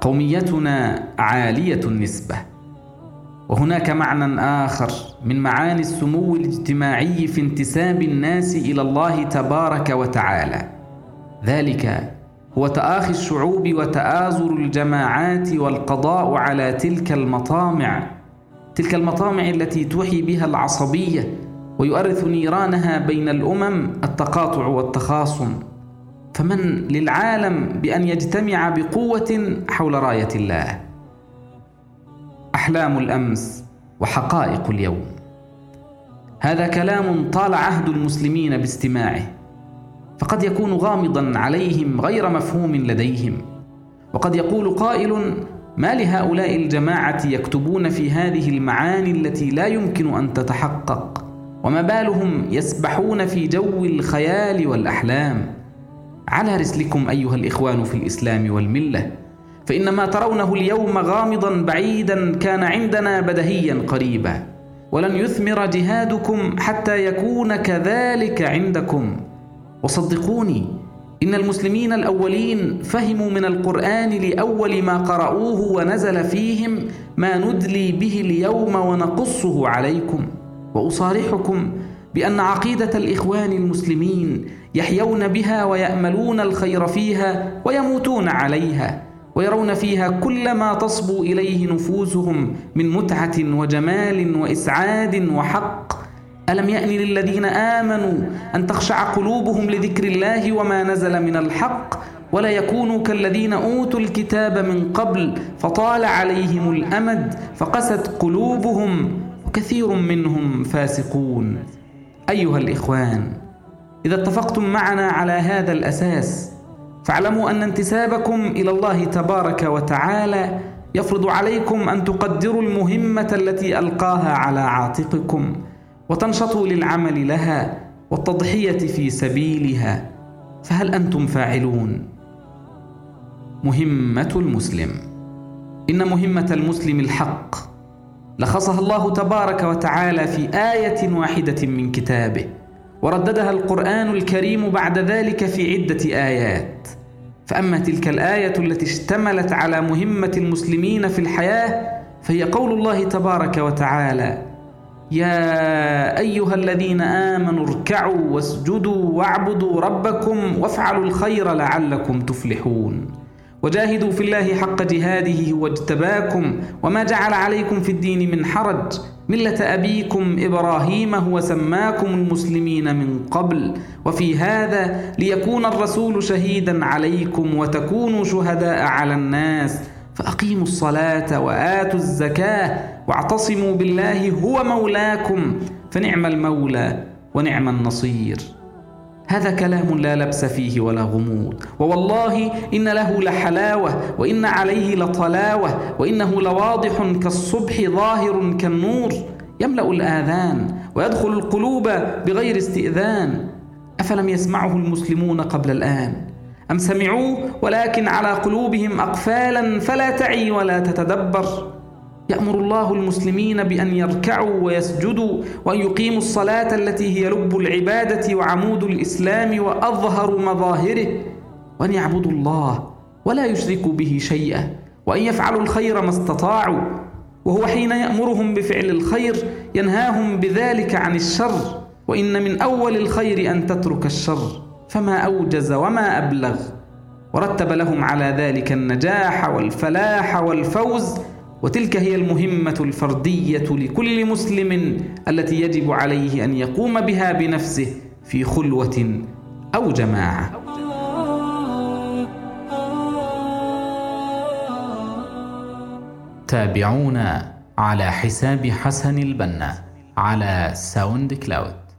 قوميتنا عالية النسبة. وهناك معنى آخر من معاني السمو الاجتماعي في انتساب الناس إلى الله تبارك وتعالى. ذلك هو تآخي الشعوب وتآزر الجماعات والقضاء على تلك المطامع. تلك المطامع التي توحي بها العصبية ويؤرث نيرانها بين الأمم التقاطع والتخاصم. فمن للعالم بأن يجتمع بقوة حول راية الله. أحلام الأمس وحقائق اليوم. هذا كلام طال عهد المسلمين باستماعه فقد يكون غامضا عليهم غير مفهوم لديهم وقد يقول قائل ما لهؤلاء الجماعة يكتبون في هذه المعاني التي لا يمكن أن تتحقق وما بالهم يسبحون في جو الخيال والأحلام؟ على رسلكم أيها الإخوان في الإسلام والملة فإن ما ترونه اليوم غامضا بعيدا كان عندنا بدهيا قريبا ولن يثمر جهادكم حتى يكون كذلك عندكم. وصدقوني إن المسلمين الأولين فهموا من القرآن لأول ما قرأوه ونزل فيهم ما ندلي به اليوم ونقصه عليكم وأصارحكم بأن عقيدة الإخوان المسلمين يحيون بها ويأملون الخير فيها ويموتون عليها ويرون فيها كل ما تصبو إليه نفوسهم من متعة وجمال وإسعاد وحق. ألم يأن للذين آمنوا أن تخشع قلوبهم لذكر الله وما نزل من الحق؟ ولا يكونوا كالذين أوتوا الكتاب من قبل فطال عليهم الأمد فقست قلوبهم وكثير منهم فاسقون. أيها الإخوان إذا اتفقتم معنا على هذا الأساس فاعلموا أن انتسابكم إلى الله تبارك وتعالى يفرض عليكم أن تقدروا المهمة التي ألقاها على عاتقكم وتنشطوا للعمل لها والتضحية في سبيلها. فهل أنتم فاعلون؟ مهمة المسلم. إن مهمة المسلم الحق. لخصها الله تبارك وتعالى في آية واحدة من كتابه. ورددها القرآن الكريم بعد ذلك في عدة آيات. فأما تلك الآية التي اشتملت على مهمة المسلمين في الحياة فهي قول الله تبارك وتعالى يا أيها الذين آمنوا اركعوا واسجدوا واعبدوا ربكم وافعلوا الخير لعلكم تفلحون. وجاهدوا في الله حق جهاده واجتباكم وما جعل عليكم في الدين من حرج. ملة أبيكم إبراهيم هو سماكم المسلمين من قبل. وفي هذا ليكون الرسول شهيدا عليكم وتكونوا شهداء على الناس. فأقيموا الصلاة وآتوا الزكاة واعتصموا بالله هو مولاكم. فنعم المولى ونعم النصير. هذا كلام لا لبس فيه ولا غموض. ووالله إن له لحلاوة وإن عليه لطلاوة وإنه لواضح كالصبح ظاهر كالنور. يملأ الآذان ويدخل القلوب بغير استئذان. أفلم يسمعه المسلمون قبل الآن؟ أم سمعوه ولكن على قلوبهم اقفالا فلا تعي ولا تتدبر؟ يأمر الله المسلمين بأن يركعوا ويسجدوا وأن يقيموا الصلاة التي هي لب العبادة وعمود الإسلام وأظهر مظاهره وأن يعبدوا الله ولا يشركوا به شيئا وأن يفعلوا الخير ما استطاعوا وهو حين يأمرهم بفعل الخير ينهاهم بذلك عن الشر وإن من أول الخير أن تترك الشر فما أوجز وما أبلغ ورتب لهم على ذلك النجاح والفلاح والفوز وتلك هي المهمة الفردية لكل مسلم التي يجب عليه أن يقوم بها بنفسه في خلوة أو جماعة. تابعونا على حساب حسن البنا على ساوند كلاود